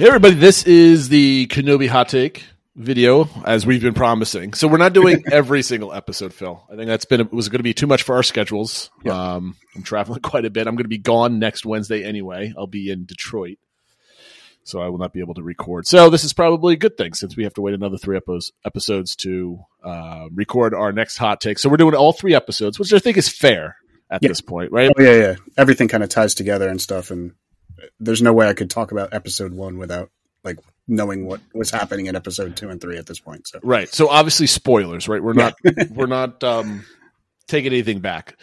Hey everybody, this is the Kenobi hot take video as we've been promising. So we're not doing every single episode, Phil. I think that's been it was going to be too much for our schedules. Um, I'm traveling quite a bit. I'm going to be gone next Wednesday anyway. I'll be in Detroit, so I will not be able to record. So this is probably a good thing since we have to wait another three epos- episodes to uh, record our next hot take. So we're doing all three episodes, which I think is fair at this point, right? Oh yeah, yeah. Everything kind of ties together and stuff, and there's no way I could talk about episode one without like knowing what was happening in episode two and three at this point. So Right. So obviously spoilers, right? We're not we're not um taking anything back.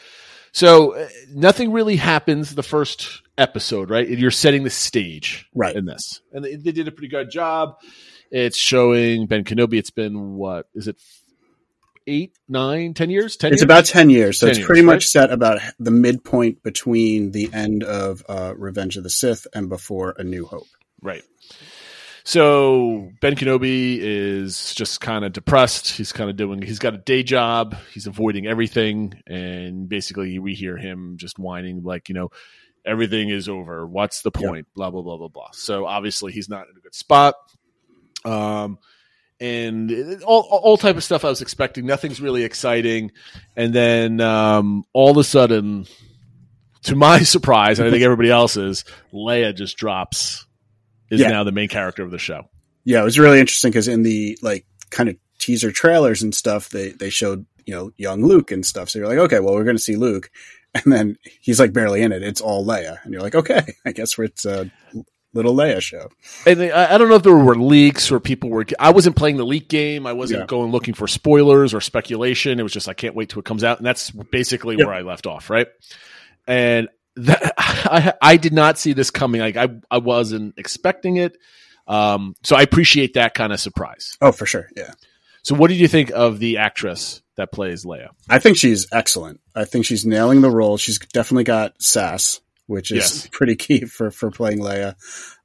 So uh, nothing really happens the first episode, right? You're setting the stage Right. in this. And they, they did a pretty good job. It's showing Ben Kenobi. It's been what is it eight, nine, ten years? Ten it's years? about ten years, so 10 it's years, pretty right? much set about the midpoint between the end of uh, Revenge of the Sith and before A New Hope. Right. So Ben Kenobi is just kind of depressed. He's kind of doing. He's got a day job. He's avoiding everything, and basically we hear him just whining like, you know, everything is over. What's the point? Blah blah blah blah blah. So obviously he's not in a good spot. Um, and all all type of stuff I was expecting. Nothing's really exciting, and then um, all of a sudden, to my surprise, and I think everybody else's, Leia just drops. Is Yeah. now the main character of the show. Yeah, it was really interesting because in the like kind of teaser trailers and stuff, they they showed you know young Luke and stuff. So you're like, okay, well, we're going to see Luke, and then he's like barely in it. It's all Leia, and you're like, okay, I guess we're it's a little Leia show. And I, I don't know if there were leaks or people were. I wasn't playing the leak game. I wasn't Yeah. going looking for spoilers or speculation. It was just I can't wait till it comes out, and that's basically Yep. where I left off. Right, and that I I did not see this coming. Like I I wasn't expecting it. Um, so I appreciate that kind of surprise. Oh, for sure, yeah. So what did you think of the actress that plays Leia? I think she's excellent. I think she's nailing the role. She's definitely got sass, which is Yes. pretty key for for playing Leia.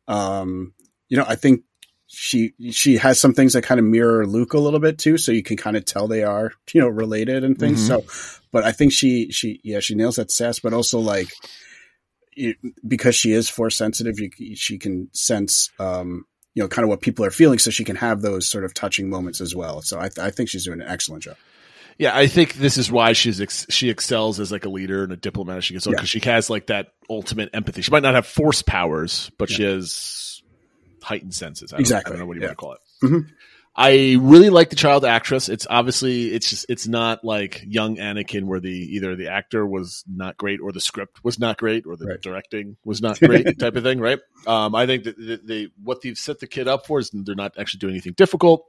Um, you know, I think she she has some things that kind of mirror Luke a little bit too, so you can kind of tell they are you know related and things. Mhm. So, but I think she she yeah she nails that sass, but also like you, because she is force sensitive, you, she can sense. Um, you know, kind of what people are feeling, so she can have those sort of touching moments as well. So I, I think she's doing an excellent job. Yeah, I think this is why she's ex- she excels as like a leader and a diplomat as she gets on Yeah. because she has like that ultimate empathy. She might not have force powers, but she has heightened senses. I Exactly, I don't know what you yeah. want to call it. Mhm. I really like the child actress. It's obviously it's just it's not like young Anakin where the either the actor was not great or the script was not great or the Right. directing was not great type of thing, right? Um, I think that the, the what they've set the kid up for is they're not actually doing anything difficult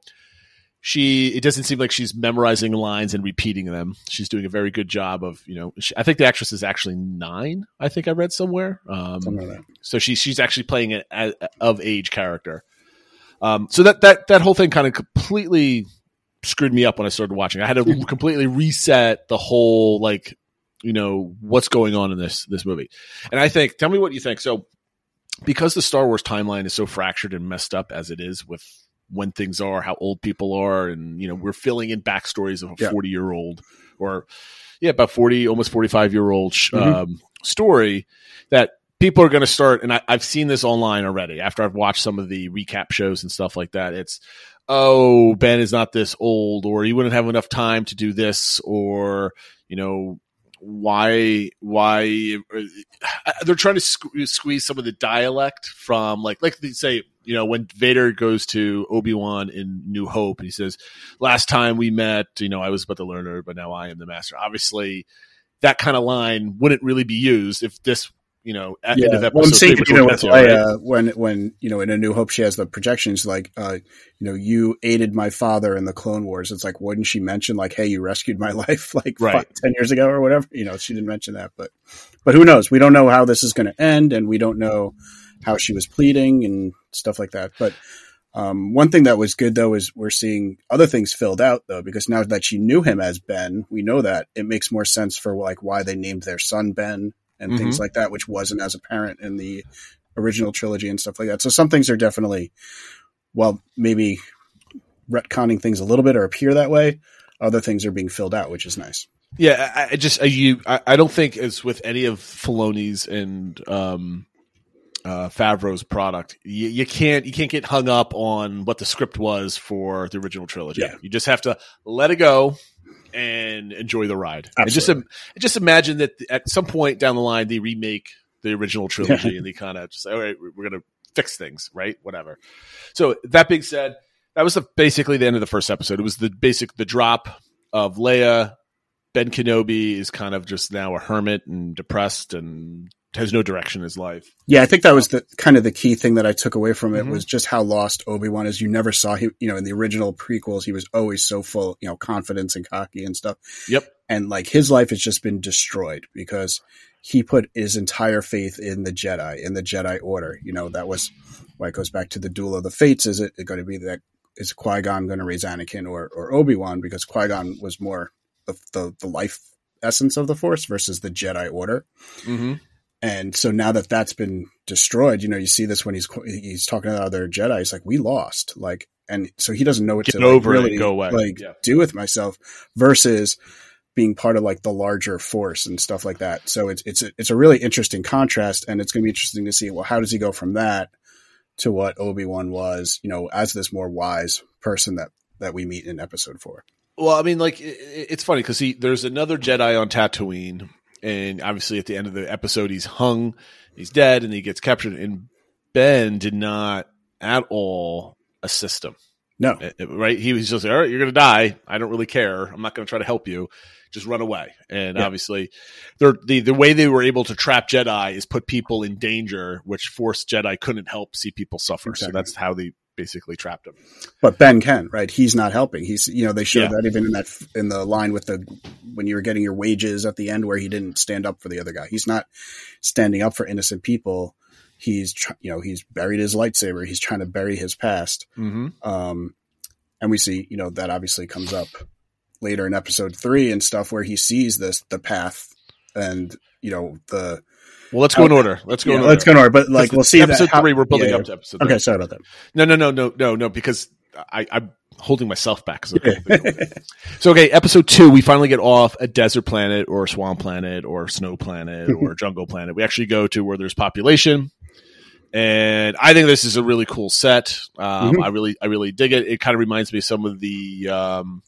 she it doesn't seem like she's memorizing lines and repeating them. She's doing a very good job of you know she, i think the actress is actually nine i think i read somewhere. Um, like so she's she's actually playing an a, of age character. Um, so that that that whole thing kind of completely screwed me up when i started watching. I had to completely reset the whole like you know what's going on in this this movie. And i think tell me what you think. So because the star wars timeline is so fractured and messed up as it is with when things are, how old people are, and you know we're filling in backstories of a Yeah. forty year old or yeah, about forty, almost forty five year old sh- Mhm. um, story that people are going to start. And I, I've seen this online already after I've watched some of the recap shows and stuff like that. It's oh Ben is not this old, or he wouldn't have enough time to do this, or you know why why they're trying to squeeze some of the dialect from like like they say you know when Vader goes to Obi Wan in New Hope he says last time we met you know I was but the learner but now I am the master obviously that kind of line wouldn't really be used if this you know at the end of episode well, I'm three, saying, you know, we'll with get right? When when you know in A New Hope she has the projections like, uh, you know, you aided my father in the Clone Wars. It's like, wouldn't she mention like, hey, you rescued my life like Right. five, ten years ago or whatever? You know, she didn't mention that, but but who knows? We don't know how this is going to end, and we don't know how she was pleading and stuff like that. But um, one thing that was good though is we're seeing other things filled out though because now that she knew him as Ben, we know that it makes more sense for like why they named their son Ben and things like that, which wasn't as apparent in the original trilogy and stuff like that. So some things are definitely, well, maybe retconning things a little bit or appear that way. Other things are being filled out, which is nice. Yeah, I, I just I, you I, I don't think it's with any of Filoni's and um uh, Favreau's product. You, you can't you can't get hung up on what the script was for the original trilogy. Yeah. You just have to let it go and enjoy the ride. And just just imagine that at some point down the line they remake the original trilogy and they kind of just say, all right, we're going to fix things, right? Whatever. So that being said, that was the, basically the end of the first episode. It was the basic the drop of Leia. Ben Kenobi is kind of just now a hermit and depressed and has no direction in his life. Yeah, I think that was the kind of the key thing that I took away from it Mhm. was just how lost Obi Wan is. You never saw him, you know, in the original prequels, he was always so full, you know, confidence and cocky and stuff. Yep. And like his life has just been destroyed because he put his entire faith in the Jedi, in the Jedi Order. You know, that was why it goes back to the duel of the fates. Is it going to be that is Qui Gon going to raise Anakin or or Obi Wan? Because Qui Gon was more the, the the life essence of the Force versus the Jedi Order. Mm-hmm. And so now that that's been destroyed, you know, you see this when he's he's talking to the other Jedi. He's like, "We lost," like, and so he doesn't know what Get to over it and really go away. like Yeah. do with myself. Versus being part of like the larger force and stuff like that. So it's it's a, it's a really interesting contrast, and it's going to be interesting to see. Well, how does he go from that to what Obi Wan was? You know, as this more wise person that that we meet in Episode Four. Well, I mean, like i- i- it's funny because he there's another Jedi on Tatooine, and obviously at the end of the episode he's hung, he's dead, and he gets captured. And Ben did not at all assist him. No, Uh, Right? He was just like, all right, you're going to die. I don't really care. I'm not going to try to help you. Just run away. And Yeah. obviously, they're, the the way they were able to trap Jedi is put people in danger, which forced Jedi couldn't help see people suffer. Exactly. So that's how they basically trapped him. But Ben can, right? He's not helping. He's, you know, they showed Yeah. that even in that in the line with the when you were getting your wages at the end, where he didn't stand up for the other guy. He's not standing up for innocent people. He's, you know, he's buried his lightsaber. He's trying to bury his past. Mm-hmm. Um, and we see, you know, that obviously comes up later in episode three and stuff where he sees this the path and you know the Well, let's go in order. Let's go yeah, in order. let's go in order. But like we'll see episode how- three. We're building yeah, up to episode. Okay, three. sorry about that. No, no, no, no, no, no. Because I, I'm holding myself back. of a couple things. so, okay, episode two, we finally get off a desert planet or a swamp planet or a snow planet or a jungle planet. We actually go to where there's population. And I think this is a really cool set. Um, Mhm. I really, I really dig it. It kind of reminds me of some of the um,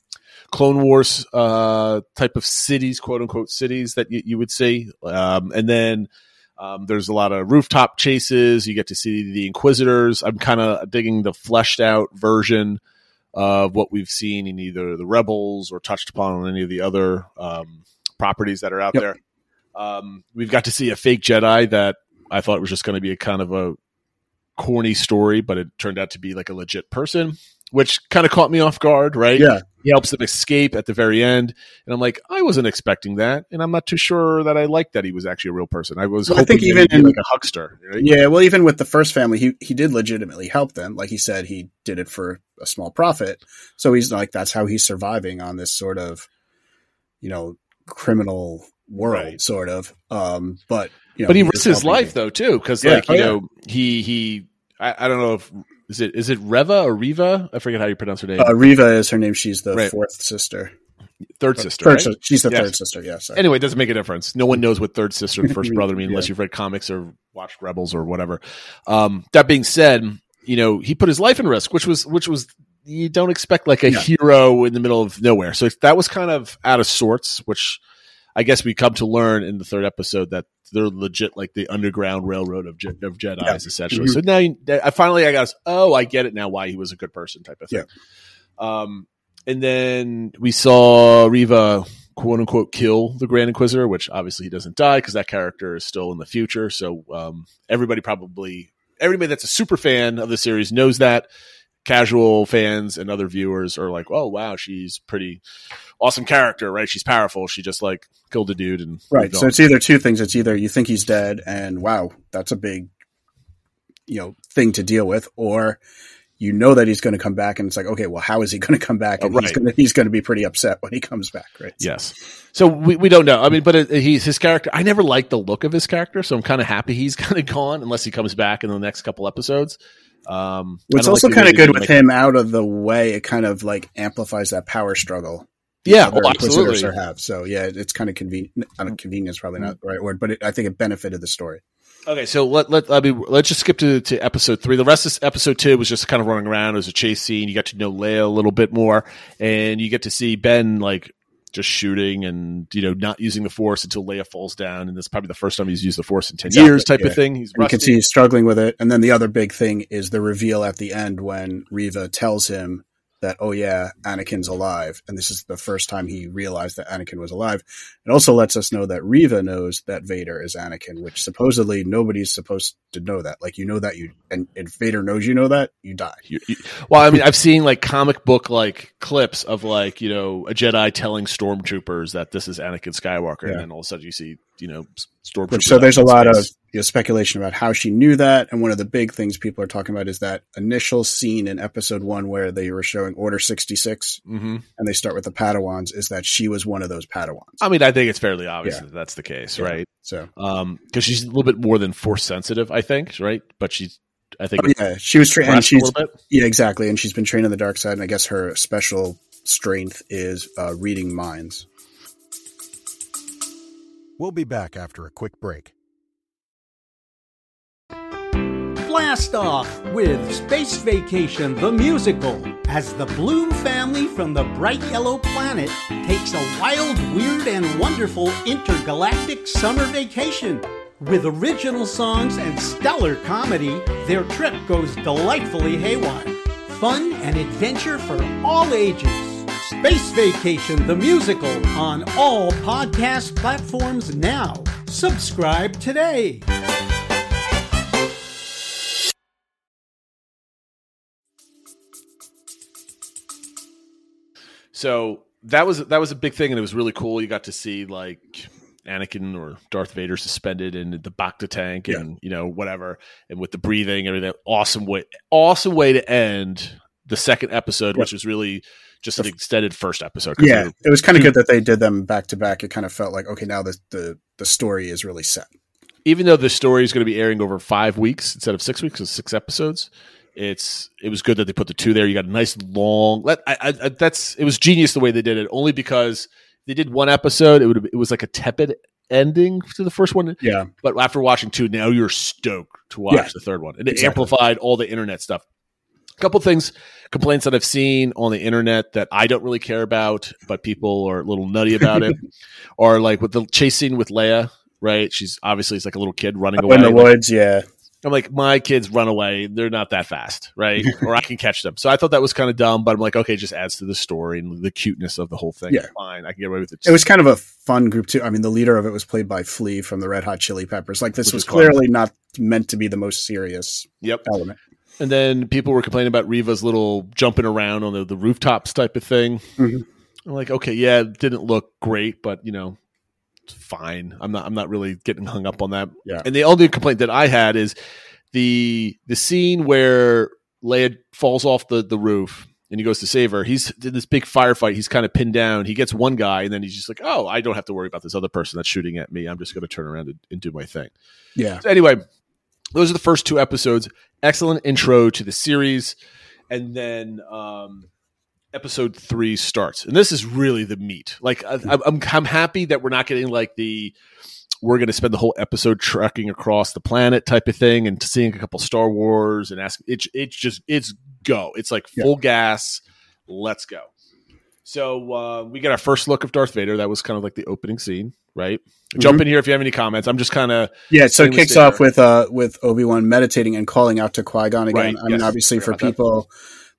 Clone Wars uh, type of cities, quote unquote cities that you, you would see. Um, and then um, there's a lot of rooftop chases. You get to see the Inquisitors. I'm kind of digging the fleshed out version of what we've seen in either the Rebels or touched upon on any of the other um, properties that are out Yep. there. Um, we've got to see a fake Jedi that I thought was just going to be a kind of a corny story, but it turned out to be like a legit person, which kind of caught me off guard, right? Yeah, He helps them escape at the very end. And I'm like, I wasn't expecting that. And I'm not too sure that I liked that he was actually a real person. I was Well, I think he even would be in- like a huckster. Right? yeah. Well, even with the first family, he he did legitimately help them. Like he said, he did it for a small profit. So he's like that's how he's surviving on this sort of, you know, criminal world, Right. sort of. Um, but you know, but he is risks his life them. though too, because Yeah. like Oh, you yeah. know he he I, I don't know if is it is it Reva or Riva? I forget how you pronounce her name. Uh, Riva is her name. She's the Right. fourth sister. third sister. Third right? She's the Yes. third sister. Yeah. Anyway, it doesn't make a difference. No one knows what third sister and first brother mean unless Yeah. you've read comics or watched Rebels or whatever. Um, that being said, you know he put his life in risk, which was which was you don't expect like a Yeah. hero in the middle of nowhere. So that was kind of out of sorts, which I guess we come to learn in the third episode that they're legit like the underground railroad of, Je- of Jedi's Yeah. essentially. Mhm. So now you, I finally I got oh I get it now why he was a good person type of thing. Um, and then we saw Riva quote unquote kill the Grand Inquisitor, which obviously he doesn't die because that character is still in the future. So um, everybody probably everybody that's a super fan of the series knows that. Casual fans and other viewers are like, "Oh wow, she's pretty awesome character, right? She's powerful. She just like killed a dude and Right. So on." it's either two things. It's either you think he's dead and wow, that's a big, you know, thing to deal with, or you know that he's going to come back and it's like, okay, well, how is he going to come back? Oh, and Oh, he's going to, he's going to be pretty upset when he comes back. Right. So- Yes. So we, we don't know. I mean, but it, he's his character. I never liked the look of his character, so I'm kind of happy he's kind of gone unless he comes back in the next couple episodes. Um, I What's also like kind of good with like- him out of the way, it kind of like amplifies that power struggle. Yeah, other oh, Inquisitors absolutely. have. So yeah, it's kind of convenient. Not convenience, probably not the right word, but it, I think it benefited the story. Okay, so let let I mean let's just skip to, to episode three. The rest of episode two was just kind of running around as a chase scene. You got to know Leia a little bit more, and you get to see Ben like just shooting and you know not using the force until Leia falls down, and this is probably the first time he's used the force in ten Exactly, years, type yeah. of thing. He's you can see he's struggling with it. And then the other big thing is the reveal at the end when Riva tells him that, oh yeah, Anakin's alive. And this is the first time he realized that Anakin was alive. It also lets us know that Riva knows that Vader is Anakin, which supposedly nobody's supposed to know that. Like you know that you, and if Vader knows you know that, you die. You- you- well, I mean, I've seen like comic book like clips of like you know a Jedi telling stormtroopers that this is Anakin Skywalker, Yeah. and then all of a sudden you see you know s- stormtroopers. Which, so there's a lot of you know, speculation about how she knew that. And one of the big things people are talking about is that initial scene in episode one where they were showing Order 66 Mhm. and they start with the Padawans is that she was one of those Padawans. I mean, I think it's fairly obvious Yeah. that that's the case, Yeah. right? So, Um, because she's a little bit more than force sensitive, I think, right? But she's, I think, oh, yeah, she was trained, she's little bit. yeah, exactly, and she's been trained on the dark side. And I guess her special strength is uh, reading minds. We'll be back after a quick break. Blast off with Space Vacation the Musical as the Bloom family from the bright yellow planet takes a wild, weird, and wonderful intergalactic summer vacation. With original songs and stellar comedy, their trip goes delightfully haywire. Fun and adventure for all ages. Space Vacation the Musical on all podcast platforms now. Subscribe today. So that was that was a big thing, and it was really cool. You got to see like Anakin or Darth Vader suspended in the Bacta tank, and you know whatever, and with the breathing, everything. Awesome way, awesome way to end the second episode, which was really just an extended first episode. Yeah, were- it was kind of good hmm. that they did them back to back. It kind of felt like okay, now the the the story is really set. even though the story is going to be airing over five weeks instead of six weeks, so six episodes. It's it was good that they put the two there. You got a nice long. Let I, I, I- that's it was genius the way they did it. Only because they did one episode, it would it was like a tepid ending to the first one. Yeah, But after watching two, now you're stoked to watch Yeah, the third one, and it exactly. amplified all the internet stuff. A couple things, complaints that I've seen on the internet that I don't really care about, but people are a little nutty about it, are like with the chase scene with Leia. Right, she's obviously it's like a little kid running Up away. in the woods. Yeah, I'm like, my kids run away. They're not that fast, right? or I can catch them. So I thought that was kind of dumb, but I'm like, okay, it just adds to the story and the cuteness of the whole thing. Yeah. Fine. I can get away with it. it was kind of a fun group too. I mean, the leader of it was played by Flea from the Red Hot Chili Peppers. Like this Which was is fun. clearly not meant to be the most serious Yep. element. And then people were complaining about Riva's little jumping around on the, the rooftops type of thing. Mhm. I'm like, okay, yeah, it didn't look great, but you know, it's fine. I'm not I'm not really getting hung up on that. Yeah. And the only complaint that I had is the the scene where Leia falls off the, the roof and he goes to save her. He's in this big firefight. He's kind of pinned down. He gets one guy and then he's just like, oh, I don't have to worry about this other person that's shooting at me. I'm just going to turn around and, and do my thing. Yeah, So anyway, those are the first two episodes. Excellent intro to the series, and then um, episode three starts, and this is really the meat. Like I, I'm, I'm, I'm happy that we're not getting like the we're going to spend the whole episode trekking across the planet type of thing, and seeing a couple Star Wars and ask. It's it's just it's go. It's like Yeah. full gas. Let's go. So uh, we get our first look of Darth Vader. That was kind of like the opening scene, right? Jump in here if you have any comments. I'm just kind of yeah. So it kicks off with uh with Obi Wan meditating and calling out to Qui Gon again. Right, I mean, yes. obviously for about that. people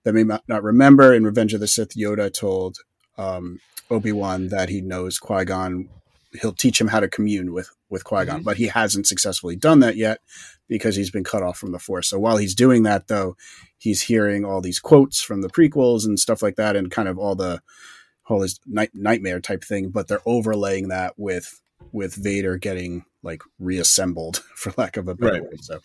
that may not remember, in Revenge of the Sith, Yoda told um, Obi Wan that he knows Qui Gon. He'll teach him how to commune with with Qui Gon, Mhm. but he hasn't successfully done that yet because he's been cut off from the Force. So while he's doing that, though, he's hearing all these quotes from the prequels and stuff like that, and kind of all the whole his night, nightmare type thing. But they're overlaying that with with Vader getting like reassembled, for lack of a better Right. word. So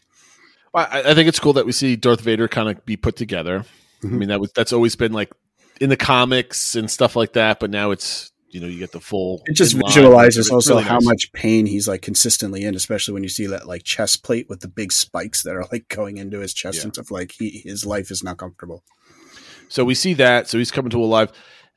I, I think it's cool that we see Darth Vader kind of be put together. I Mhm. mean, that was that's always been like in the comics and stuff like that, but now it's you know you get the full. it just line. visualizes also really how nice. much pain he's like consistently in, especially when you see that like chest plate with the big spikes that are like going into his chest Yeah. and stuff. Like he his life is not comfortable. So we see that. So he's coming to a alive.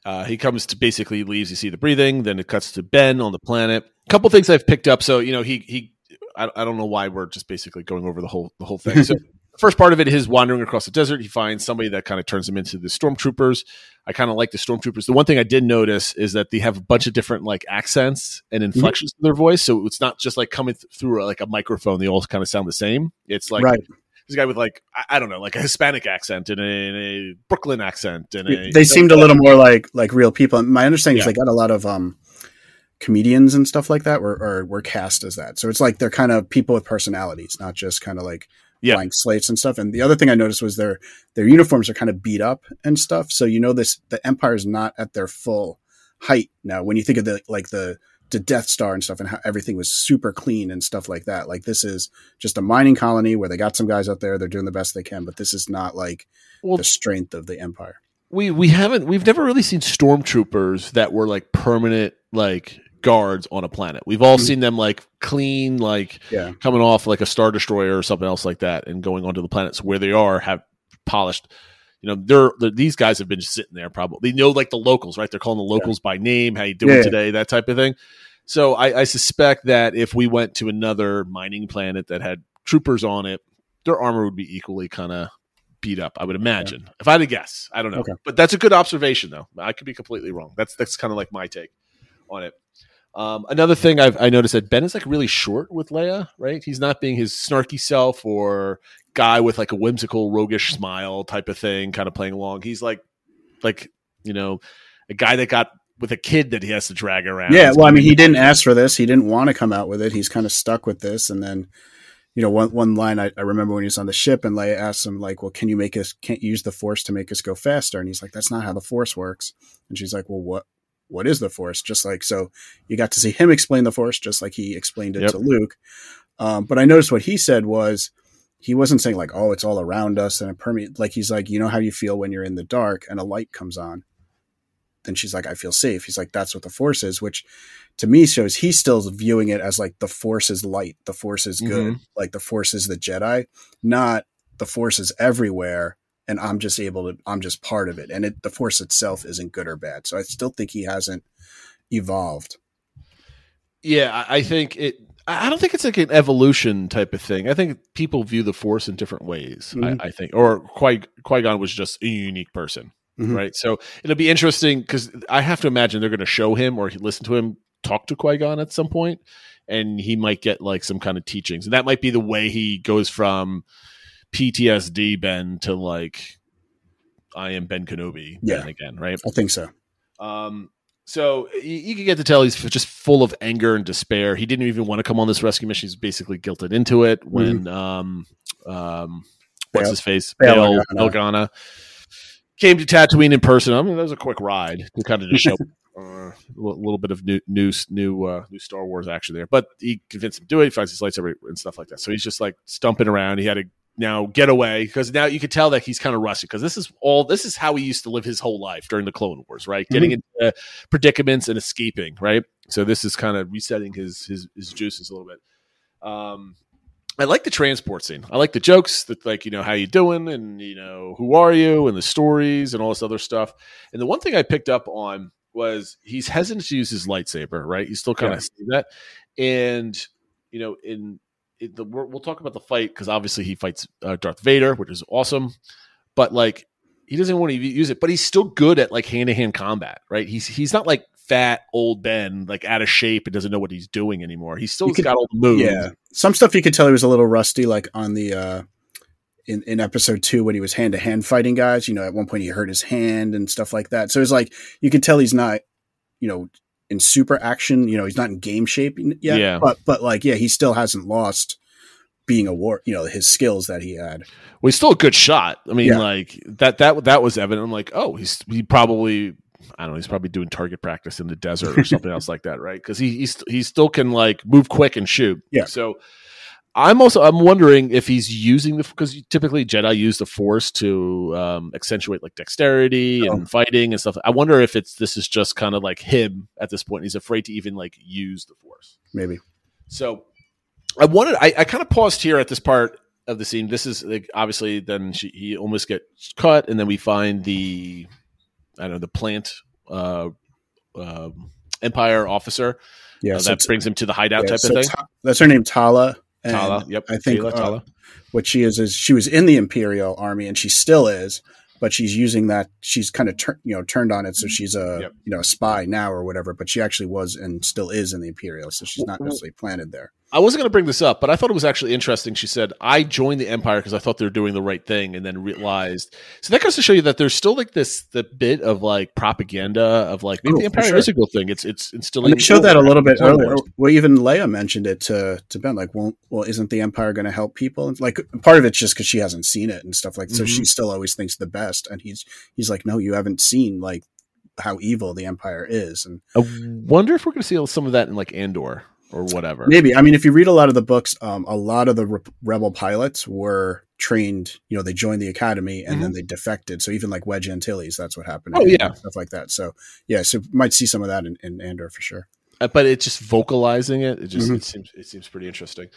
Uh, he comes to basically leaves. You see the breathing. Then it cuts to Ben on the planet. A couple things I've picked up. So you know he he I, I don't know why we're just basically going over the whole the whole thing. So the first part of it is wandering across the desert. He finds somebody that kind of turns him into the stormtroopers. I kind of like the stormtroopers. The one thing I did notice is that they have a bunch of different like accents and Mm-hmm. inflections to their voice, so it's not just like coming th- through like a microphone. They all kind of sound the same. It's like right. This guy with like I, I don't know, like a Hispanic accent and a, and a Brooklyn accent, and a, They seemed a little more like like real people. My understanding is they got a lot of um comedians and stuff like that were or were cast as that. So it's like they're kind of people with personalities, not just kind of like Yeah. blank slates and stuff. And the other thing I noticed was their their uniforms are kind of beat up and stuff. So you know this the Empire is not at their full height now. When you think of the like the the Death Star and stuff and how everything was super clean and stuff like that. Like this is just a mining colony where they got some guys out there, they're doing the best they can, but this is not like well, the strength of the Empire. we we haven't we've never really seen stormtroopers that were like permanent like guards on a planet. We've all Mhm. seen them like clean like Yeah. coming off like a star destroyer or something else like that and going onto the planets where they are have polished you know they're, they're these guys have been just sitting there probably they know like the locals right? They're calling the locals by name how you doing Yeah. today that type of thing. So I, I suspect that if we went to another mining planet that had troopers on it their armor would be equally kind of beat up i would imagine if i had to guess i don't know. Okay. but that's a good observation though. I could be completely wrong. That's that's kind of like my take on it. Um, another thing I've, I noticed that Ben is like really short with Leia, right? He's not being his snarky self or guy with like a whimsical, roguish smile type of thing, kind of playing along. He's like, like you know, a guy that got with a kid that he has to drag around. Yeah, well, I mean, he didn't ask for this. He didn't want to come out with it. He's kind of stuck with this. And then, you know, one one line I, I remember when he was on the ship and Leia asked him, like, well, can you make us, can't use the force to make us go faster? And he's like, that's not how the force works. And she's like, well, what, what is the force? Just like, so you got to see him explain the force, just like he explained it Yep. to Luke. Um, but I noticed what he said was, he wasn't saying like, oh, it's all around us and it permeates. Like, he's like, you know how you feel when you're in the dark and a light comes on. Then she's like, I feel safe. He's like, that's what the force is, which to me shows he's still viewing it as like the force is light, the force is good, mm-hmm. like the force is the Jedi, not the force is everywhere and I'm just able to I'm just part of it. And it the force itself isn't good or bad. So I still think he hasn't evolved. Yeah, I I hmm. think it. I don't think it's like an evolution type of thing. I think people view the Force in different ways. Mhm. I, I think, or Qui Qui Gon was just a unique person, Mhm. right? So it'll be interesting because I have to imagine they're going to show him or listen to him talk to Qui Gon at some point, and he might get like some kind of teachings, and that might be the way he goes from PTSD Ben to like I am Ben Kenobi Yeah. Ben again, right? I think so. Um, so you, you can get to tell he's just full of anger and despair. He didn't even want to come on this rescue mission. He's basically guilted into it when um, um, what's Bail- his face Bail. Organa came to Tatooine in person. I mean, that was a quick ride to kind of just show. Uh, a little bit of new, new, new, uh, new Star Wars action there, but he convinced him to do it. He finds his lightsaber and stuff like that. So he's just like stumping around. He had to now get away because now you could tell that he's kind of rusty because this is all this is how he used to live his whole life during the Clone Wars, right? Getting into predicaments and escaping, right? So this is kind of resetting his his, his juices a little bit. Um, I like the transport scene. I like the jokes that like you know how you doing and you know who are you and the stories and all this other stuff. And the one thing I picked up on was he's hesitant to use his lightsaber, right? He's still kind Yeah. of that, and you know in. It, the, we're- we'll talk about the fight because obviously he fights uh, Darth Vader, which is awesome. But like he doesn't want to use it, but he's still good at like hand to hand combat, right? He's he's not like fat old Ben, like out of shape and doesn't know what he's doing anymore. He's still could- got all the moves. Yeah. Some stuff you could tell he was a little rusty, like on the uh in, in episode two when he was hand to hand fighting guys. You know, at one point he hurt his hand and stuff like that. So it's like you could tell he's not, you know, in super action. You know, he's not in game shape yet. Yeah. But but like yeah, he still hasn't lost being a war. You know, his skills that he had. Well, he's still a good shot. I mean, Yeah. like that that that was evident. I'm like, oh, he's he probably I don't know, he's probably doing target practice in the desert or something else like that, right? Because he he's, he still can like move quick and shoot. Yeah. So I'm also I'm wondering if he's using the because typically Jedi use the Force to um, accentuate like dexterity and fighting and stuff. I wonder if it's this is just kind of like him at this point. He's afraid to even like use the Force. Maybe. So I wanted, I, I kind of paused here at this part of the scene. This is like, obviously then she, he almost gets cut, and then we find the, I don't know, the plant uh, um Empire officer Yeah. uh, so that brings him to the hideout yeah, type so of thing. Ta- that's her name, Tala. And Tala, yep. I think Tala, uh, what she is is she was in the Imperial Army and she still is, but she's using that. She's kind of tur- you know turned on it, so she's a Yep. you know a spy now or whatever. But she actually was and still is in the Imperial, so she's not necessarily planted there. I wasn't going to bring this up, but I thought it was actually interesting. She said, "I joined the Empire because I thought they were doing the right thing, and then realized." So that goes to show you that there's still like this the bit of like propaganda of like maybe Oh, the Empire sure. is a good thing. It's it's instilling. And they showed that a little bit earlier. Wars. Well, even Leia mentioned it to to Ben, like, well, well, isn't the Empire going to help people? And like, part of it's just because she hasn't seen it and stuff like. So Mhm. she still always thinks the best, and he's he's like, no, you haven't seen like how evil the Empire is, and I wonder if we're going to see some of that in like Andor or whatever. maybe I mean, if you read a lot of the books, um, a lot of the re- rebel pilots were trained. You know, they joined the academy and then they defected. So even like Wedge Antilles, that's what happened. Mm-hmm. Oh, yeah. stuff like that. So yeah, so might see some of that in, in Andor for sure. Uh, but it's just vocalizing it. It just Mhm. it seems it seems pretty interesting.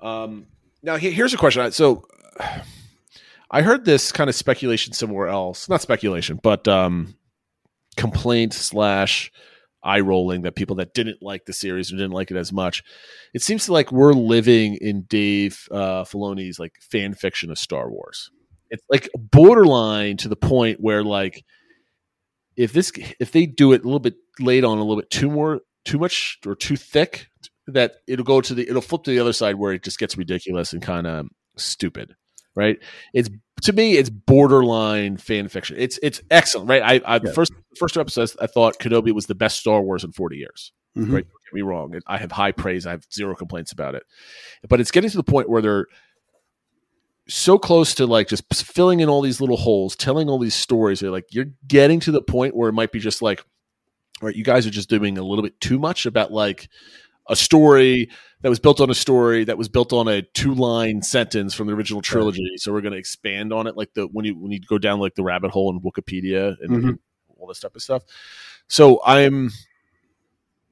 Um, now he- here's a question. So I heard this kind of speculation somewhere else. Not speculation, but um, complaint slash eye rolling that people that didn't like the series or didn't like it as much. It seems to like we're living in Dave uh, Filoni's like fan fiction of Star Wars. It's like borderline to the point where like if this if they do it a little bit late on a little bit too more too much or too thick that it'll go to the it'll flip to the other side where it just gets ridiculous and kind of stupid right? It's to me it's borderline fan fiction. It's it's excellent right? I, I Yeah. first first two episodes i thought kenobi was the best star wars in 40 years Mhm. right? Don't get me wrong i have high praise i have zero complaints about it. But it's getting to the point where they're so close to like just filling in all these little holes telling all these stories they're like you're getting to the point where it might be just like all right you guys are just doing a little bit too much about like a story that was built on a story that was built on a two line sentence from the original trilogy so we're going to expand on it like the when you when you go down like the rabbit hole in wikipedia and, Mhm. and all this type of stuff so i'm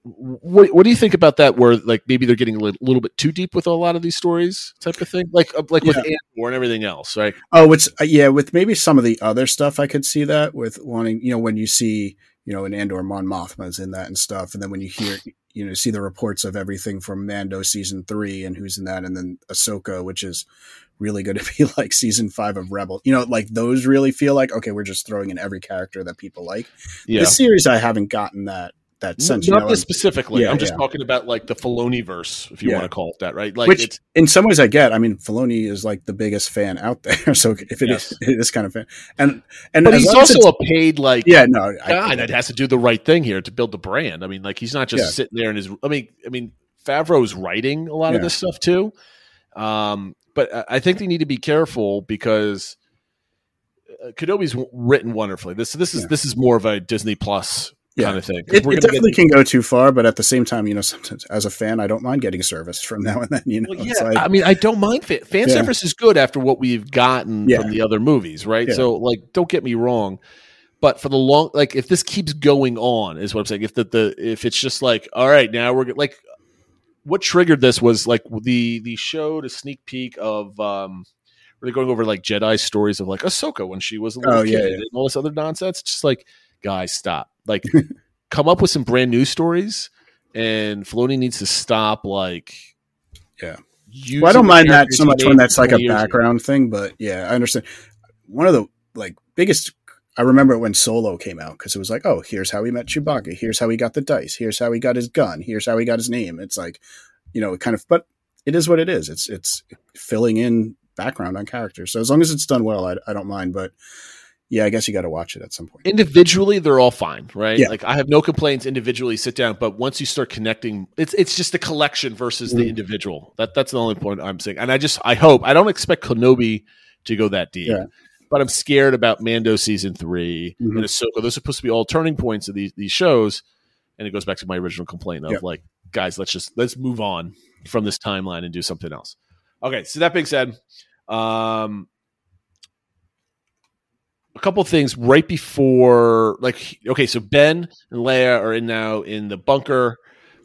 what, what do you think about that where like maybe they're getting a little, little bit too deep with a lot of these stories type of thing like like with Yeah. Andor and everything else right Oh, it's uh, yeah. With maybe some of the other stuff, I could see that with wanting, you know, when you see, you know, an Andor Mon Mothma's in that and stuff, and then when you hear, you know, see the reports of everything from Mando season three and who's in that, and then Ahsoka, which is really going to be like season five of Rebel. You know, like those really feel like okay, we're just throwing in every character that people like. yeah This series, I haven't gotten that that sense. you not know, this specifically Yeah, i'm just yeah. talking about like the Filoni verse if you Yeah. want to call it that right like Which- it's in some ways I get. I mean, Filoni is like the biggest fan out there, so if it Yes. is, it is kind of fan, and and but he's also a paid like yeah, no, I, guy that has to do the right thing here to build the brand. I mean, like he's not just sitting there in his. I mean, I mean, Favreau's writing a lot of this stuff too. Um, but I- I think they need to be careful because uh, Kenobi's written wonderfully. This this is Yeah. this is more of a Disney Plus Yeah. kind of thing. it, We're it definitely get- can go too far, but at the same time, you know, sometimes as a fan, I don't mind getting service from now and then. You know, Well, yeah, like- I mean, I don't mind fan, fan Yeah. service is good after what we've gotten Yeah. from the other movies, right? Yeah. So, like, don't get me wrong, but for the long, like, if this keeps going on, is what I'm saying. If the, the if it's just like, all right, now we're like, what triggered this was like the the show to sneak peek of um where they're going over like Jedi stories of like Ahsoka when she was a little Oh, kid yeah, yeah. and all this other nonsense. Just like, guys, stop. Like, come up with some brand new stories, and Filoni needs to stop like. Yeah. well, I don't mind that so much when that's like a 20 ago. background thing, but yeah, I understand. One of the like biggest. I remember when Solo came out because it was like, oh, here's how he met Chewbacca. Here's how he got the dice. Here's how he got his gun. Here's how he got his name. It's like, you know, it kind of, but it is what it is. It's it's filling in background on characters. So as long as it's done well, I, I don't mind. But yeah, I guess you got to watch it at some point. individually they're all fine right Yeah. like i have no complaints individually sit down but once you start connecting it's it's just the collection versus the Mhm. individual that that's the only point i'm saying and i just i hope i don't expect kenobi to go that deep Yeah. but i'm scared about mando season 3 Mhm. and ahsoka those are supposed to be all turning points of these these shows and it goes back to my original complaint of Yeah. like guys let's just let's move on from this timeline and do something else okay so that being said um a couple of things right before like okay so ben and leia are in now in the bunker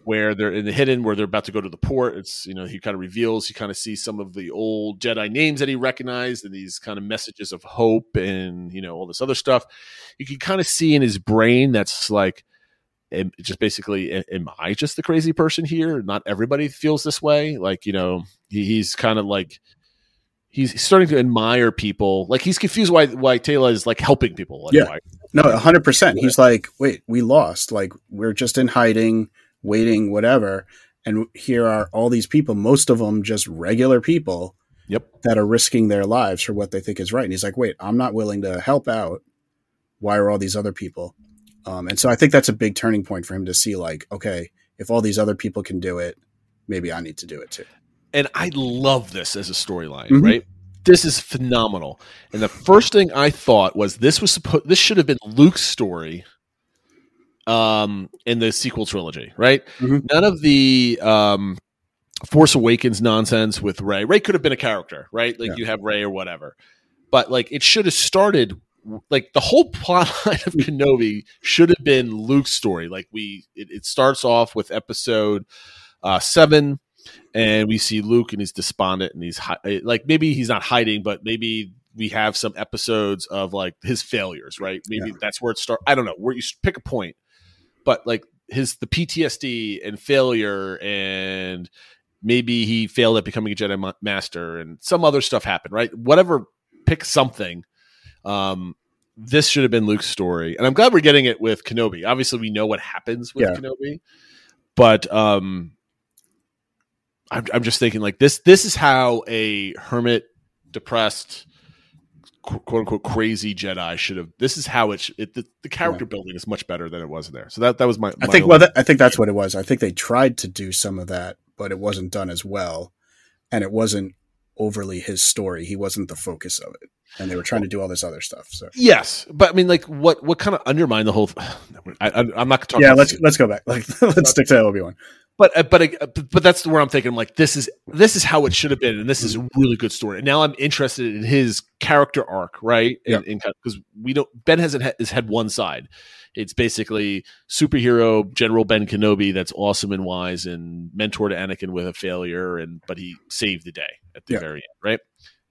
where they're in the hidden where they're about to go to the port it's you know he kind of reveals he kind of sees some of the old jedi names that he recognized and these kind of messages of hope and you know all this other stuff you can kind of see in his brain that's like just basically, am I just the crazy person here? Not everybody feels this way. Like, you know, he, he's kind of like, he's starting to admire people. Like he's confused why why Tala is like helping people. Like, Yeah. why- No, hundred percent. He's like, wait, we lost. Like we're just in hiding, waiting, whatever. And here are all these people, most of them just regular people Yep. that are risking their lives for what they think is right. And he's like, wait, I'm not willing to help out. Why are all these other people? Um, and so I think that's a big turning point for him to see, like, okay, if all these other people can do it, maybe I need to do it too. And I love this as a storyline, Mhm. right? This is phenomenal. And the first thing I thought was this was supposed this should have been Luke's story um in the sequel trilogy, right? Mhm. None of the um Force Awakens nonsense with Rey. Rey could have been a character, right? Like Yeah. you have Rey or whatever. But like it should have started like the whole plot line of Kenobi should have been Luke's story. Like we it, it starts off with episode uh 7 and we see Luke and he's despondent and he's hi- like maybe he's not hiding, but maybe we have some episodes of like his failures, right? Maybe that's where it starts. I don't know where you pick a point, but like his the PTSD and failure and maybe he failed at becoming a Jedi master and some other stuff happened, right? Whatever, pick something. Um, this should have been Luke's story, and I'm glad we're getting it with Kenobi. Obviously, we know what happens with Yeah. Kenobi, but um, I'm, I'm just thinking like this. This is how a hermit, depressed, quote unquote crazy Jedi should have. This is how it. Sh- it the, the character building is much better than it was there. So that that was my. I think well, that, I think that's what it was. I think they tried to do some of that, but it wasn't done as well, and it wasn't overly his story. He wasn't the focus of it, and they were trying to do all this other stuff. So Yes, but I mean, like, what what kind of undermined the whole? I, I, I'm not talking. yeah, about let's this, let's go back. Like let's stick to Obi Wan. But uh, but uh, but that's where I'm thinking. I'm like, this is this is how it should have been, and this is a really good story. And now I'm interested in his character arc, right? Yeah. Because we don't. Ben hasn't ha- has had one side. It's basically superhero General Ben Kenobi that's awesome and wise and mentor to Anakin with a failure, and but he saved the day at the Yeah. very end, right?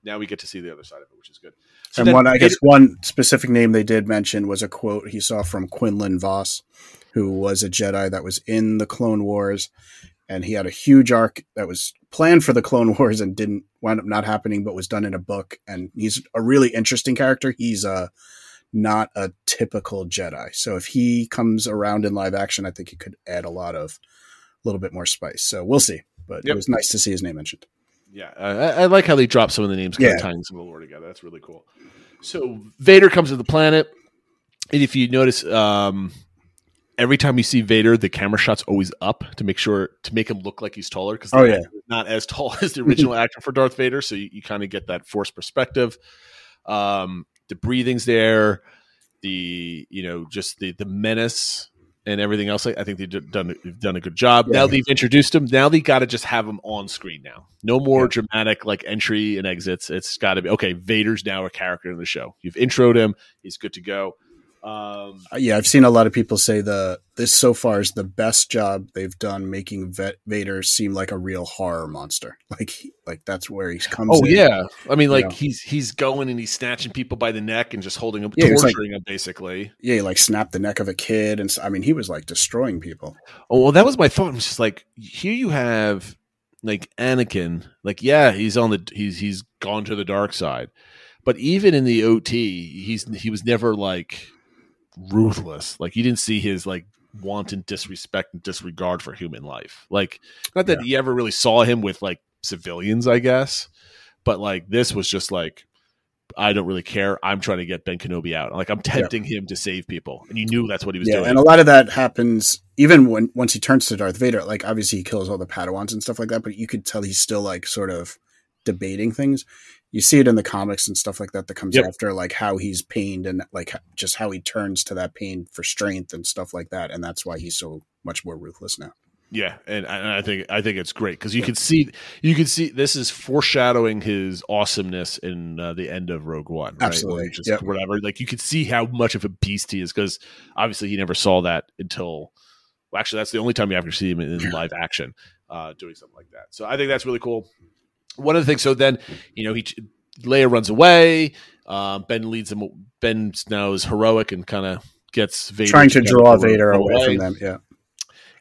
Now we get to see the other side of it, which is good. So and then one, I guess, one specific name they did mention was a quote he saw from Quinlan Voss, who was a Jedi that was in the Clone Wars, and he had a huge arc that was planned for the Clone Wars and didn't wind up not happening, but was done in a book. And he's a really interesting character. He's uh, not a typical Jedi, so if he comes around in live action, I think he could add a lot of, a little bit more spice. So we'll see. But Yep. it was nice to see his name mentioned. Yeah, I, I like how they drop some of the names, kind Yeah. of tying some of the lore together. That's really cool. So Vader comes to the planet, and if you notice, um, every time you see Vader, the camera shot's always up to make sure to make him look like he's taller because Oh, yeah. not as tall as the original actor for Darth Vader, so you, you kind of get that forced perspective. Um, the breathing's there, the you know just the the menace and everything else. I think they've done they've done a good job. Yeah. Now they've introduced him. Now they got to just have him on screen. Now, no more Yeah. dramatic like entry and exits. It's got to be okay. Vader's now a character in the show. You've introed him. He's good to go. Um, Uh, yeah, I've seen a lot of people say the this so far is the best job they've done making Vet Vader seem like a real horror monster. Like, he- like that's where he comes. oh in. yeah, I mean like Yeah. he's he's going and he's snatching people by the neck and just holding them, Yeah, it's like- torturing them basically. yeah, he like snapped the neck of a kid, and s- I mean, he was like destroying people. Oh well, that was my thought. I'm just like, here you have like Anakin. Like, yeah, he's on the he's he's gone to the dark side, but even in the OT, he's he was never like ruthless. Like, you didn't see his like wanton disrespect and disregard for human life. Like, not that you ever really saw him with like civilians, I guess, but like this was just like. I don't really care. I'm trying to get Ben Kenobi out. Like I'm tempting him to save people, and you knew that's what he was Yeah, doing. and a lot of that happens even when once he turns to Darth Vader. Like, obviously, he kills all the Padawans and stuff like that, but you could tell he's still like sort of debating things. You see it in the comics and stuff like that that comes Yep. after, like how he's pained and like just how he turns to that pain for strength and stuff like that, and that's why he's so much more ruthless now. Yeah, and, and I think I think it's great because you can see you can see this is foreshadowing his awesomeness in uh, the end of Rogue One. Right? Absolutely, just yep. whatever. Like you can see how much of a beast he is because obviously he never saw that until. Well, actually, that's the only time you ever see him in, in live action uh, doing something like that. So I think that's really cool. One of the things. So then you know he Leia runs away. Um, ben leads him. Ben now is heroic and kind of gets Vader trying to draw away- Vader away from them. Yeah,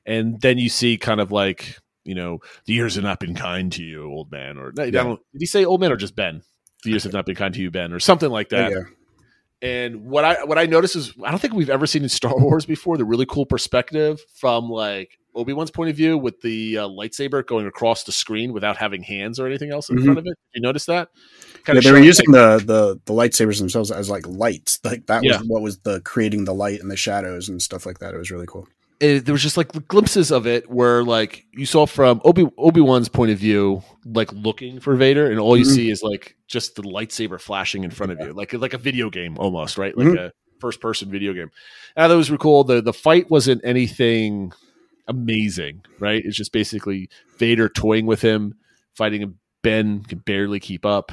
and then you see kind of like you know the years have not been kind to you, old man, or Yeah. did he say old man or just Ben? The years have not been kind to you, Ben, or something like that. yeah. And what I what I noticed is I don't think we've ever seen in Star Wars before the really cool perspective from like Obi Wan's point of view with the uh, lightsaber going across the screen without having hands or anything else in Mhm. front of it. You notice that? Kind Yeah, they were using the, the the lightsabers themselves as like lights. Like that Yeah. was what was the creating the light and the shadows and stuff like that. It was really cool. It, there was just like glimpses of it where like you saw from Obi Obi Wan's point of view, like looking for Vader, and all you Mhm. see is like just the lightsaber flashing in front of you, like like a video game almost, right? Like Mhm. a first person video game. And I thought it was really cool. The the fight wasn't anything amazing, right? It's just basically Vader toying with him, fighting him. Ben can barely keep up.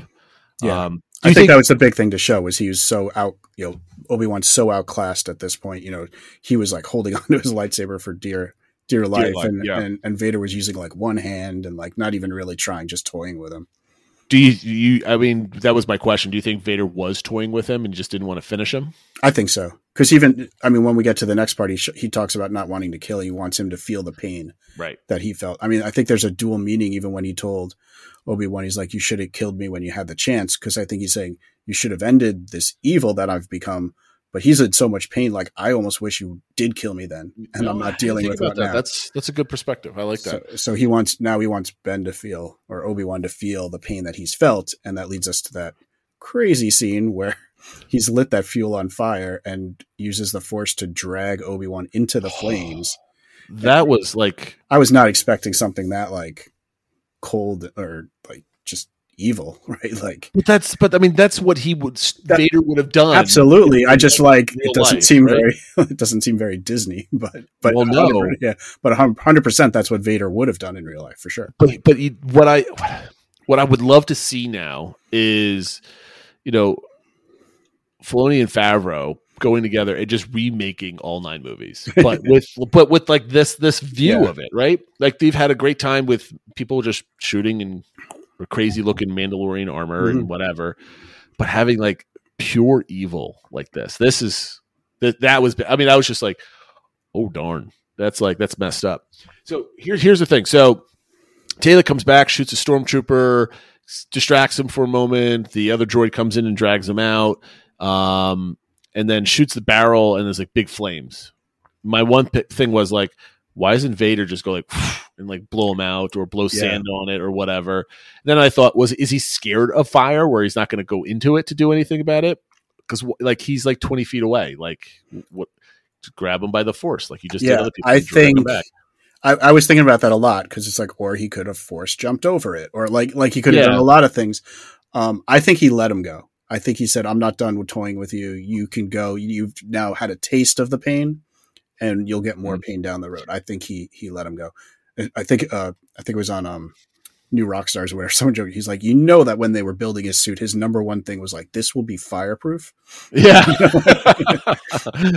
Yeah. Um, I do you think, that was the big thing to show was he was so out, you know, Obi Wan's so outclassed at this point. You know, he was like holding onto his lightsaber for dear, dear life, life, and, yeah. and and Vader was using like one hand and like not even really trying, just toying with him. do you, you? I mean, that was my question. Do you think Vader was toying with him and just didn't want to finish him? I think so because even I mean, when we get to the next part, he, sh- he talks about not wanting to kill. He wants him to feel the pain Right. that he felt. I mean, I think there's a dual meaning even when he told Obi Wan, he's like, "You should have killed me when you had the chance," because I think he's saying you should have ended this evil that I've become. But he's in so much pain. Like I almost wish you did kill me then, and No, I'm not dealing with it that. now. That's that's a good perspective. I like that. So, so he wants now he wants Ben to feel or Obi Wan to feel the pain that he's felt, and that leads us to that crazy scene where he's lit that fuel on fire and uses the Force to drag Obi Wan into the flames. that was like I was not expecting something that like cold or like just evil, right? Like but that's but I mean that's what he would That- Vader would have done. absolutely. I just like it doesn't life, seem right? very it doesn't seem very Disney, but but Well, no. yeah, but hundred percent that's what Vader would have done in real life for sure. But but he, what I what I would love to see now is you know Filoni and Favreau going together and just remaking all nine movies, but with but with like this this view Yeah. of it, right? Like they've had a great time with people just shooting and crazy looking Mandalorian armor and whatever, but having like pure evil like this, this is that that was. I mean, I was just like, oh darn, that's like that's messed up. So here's here's the thing. So Tala comes back, shoots a stormtrooper, distracts him for a moment. The other droid comes in and drags him out, um, and then shoots the barrel, and there's like big flames. My one pi thing was like, why doesn't Vader just go like and like blow him out or blow Yeah. sand on it or whatever? then I thought, was is he scared of fire where he's not going to go into it to do anything about it? Because like he's like twenty feet away, like what? To grab him by the force, like you just did Yeah, other people. I and think. I, I was thinking about that a lot because it's like, or he could have force jumped over it, or like like he could have Yeah. done a lot of things. Um, I think he let him go. I think he said, "I'm not done with toying with you. You can go. You've now had a taste of the pain, and you'll get more pain down the road." I think he he let him go. I- think uh, I think it was on um, New Rockstars where someone joked. He's like, you know that when they were building his suit, his number one thing was like, "This will be fireproof." Yeah.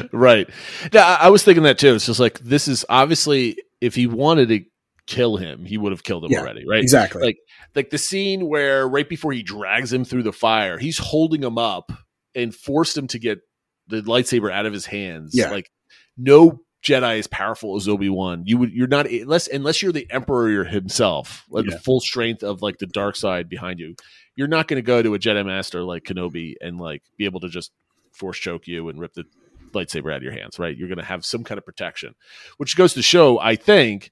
right. I, I was thinking that too. It's just like this is obviously if he wanted to kill him, he would have killed him Yeah, already, right? Exactly. Like like the scene where right before he drags him through the fire, he's holding him up and forced him to get the lightsaber out of his hands. Yeah. Like no Jedi as powerful as Obi Wan. You would you're not unless unless you're the Emperor himself, like Yeah. the full strength of like the dark side behind you. You're not going to go to a Jedi Master like Kenobi and like be able to just force choke you and rip the lightsaber out of your hands, right? You're going to have some kind of protection, which goes to show, I think,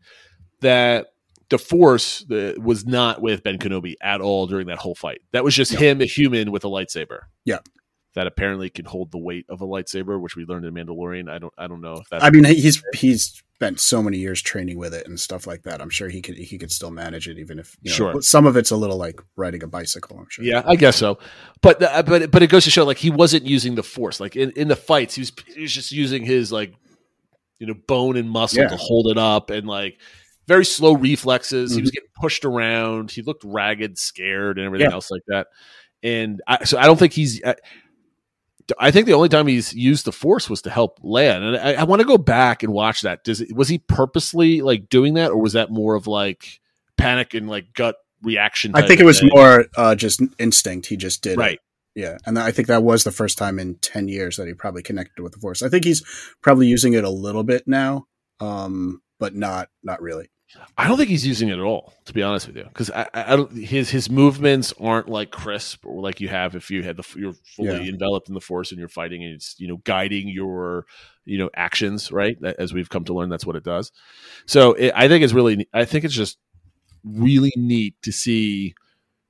that the Force the, was not with Ben Kenobi at all during that whole fight. That was just Yeah. him, a human with a lightsaber. Yeah. That apparently can hold the weight of a lightsaber, which we learned in Mandalorian. I don't, I don't know if that's. I mean, he's he's spent so many years training with it and stuff like that. I'm sure he could he could still manage it, even if you know, Sure. Some of it's a little like riding a bicycle. I'm sure. Yeah, I guess so. But uh, but but it goes to show like he wasn't using the force. Like in, in the fights, he was he was just using his like you know bone and muscle Yeah. to hold it up and like very slow reflexes. He Mhm. was getting pushed around. He looked ragged, scared, and everything Yeah. else like that. And I, so I don't think he's. I, I think the only time he's used the force was to help Leia, and I, I want to go back and watch that. Does it, was he purposely like doing that, or was that more of like panic and like gut reaction? I think it was thing? more uh, just instinct. He just did it. right. Yeah, and I think that was the first time in ten years that he probably connected with the Force. I think he's probably using it a little bit now, um, but not not really. I don't think he's using it at all, to be honest with you, because I, I, don't. His his movements aren't like crisp or like you have if you had the you're fully Yeah. enveloped in the force and you're fighting and it's you know guiding your you know actions right as we've come to learn that's what it does. So it, I think it's really I think it's just really neat to see.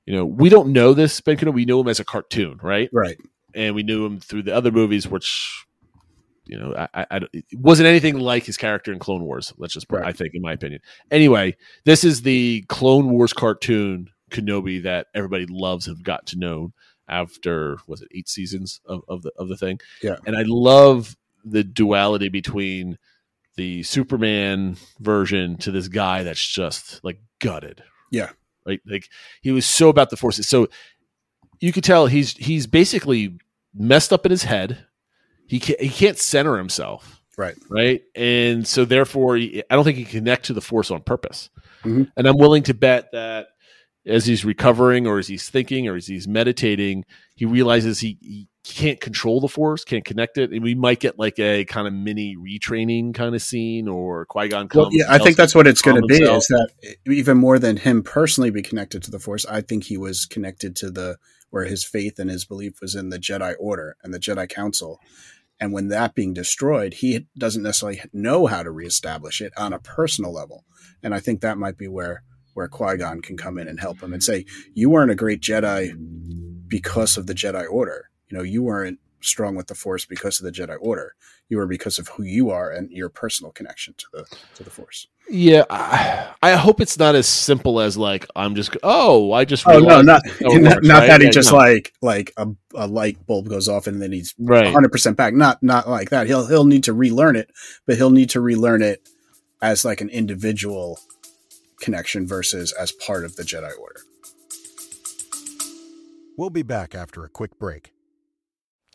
You know, we don't know this Ben Kenobi. We knew him as a cartoon, right? Right. and we knew him through the other movies, which you know, I, I, it wasn't anything like his character in Clone Wars. Let's just put, Right. I think, in my opinion. Anyway, this is the Clone Wars cartoon Kenobi that everybody loves have got to know after was it eight seasons of, of the of the thing. Yeah. and I love the duality between the Superman version to this guy that's just like gutted. Yeah. Right. Like he was so about the forces. So you could tell he's he's basically messed up in his head. He can't, he can't center himself. Right. Right. And so therefore I don't think he can connect to the force on purpose. Mhm. And I'm willing to bet that as he's recovering or as he's thinking or as he's meditating, he realizes he, he can't control the force, can't connect it. And we might get like a kind of mini retraining kind of scene or Qui Gon Well, comes. yeah, I think that's what it's going to be. Is that even more than him personally be connected to the Force? I think he was connected to the where his faith and his belief was in the Jedi Order and the Jedi Council. And when that being destroyed, he doesn't necessarily know how to reestablish it on a personal level. And I think that might be where where Qui Gon can come in and help him and say, "You weren't a great Jedi because of the Jedi Order. You know, you weren't strong with the Force because of the Jedi Order. You are because of who you are and your personal connection to the to the Force." Yeah, I, I hope it's not as simple as like I'm just oh I just Oh no, not that's how it not, works, not right? that he Yeah, just no. like like a, a light bulb goes off and then he's right 100 percent back. Not not like that. He'll he'll need to relearn it, but he'll need to relearn it as like an individual connection versus as part of the Jedi Order. We'll be back after a quick break.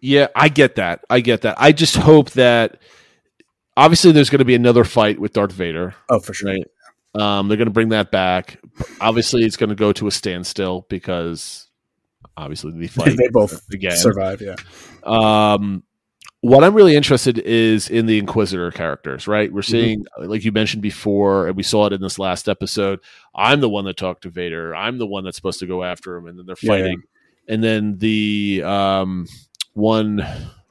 Yeah, I get that. I get that. I just hope that obviously there's going to be another fight with Darth Vader, Oh, for sure. right? Um, they're going to bring that back. Obviously, it's going to go to a standstill because obviously they fight they both again. survive. Yeah. Um, what I'm really interested is in the Inquisitor characters, right? We're seeing, like you mentioned before, and we saw it in this last episode. I'm the one that talked to Vader. I'm the one that's supposed to go after him, and then they're Yeah, fighting. And then the um, one,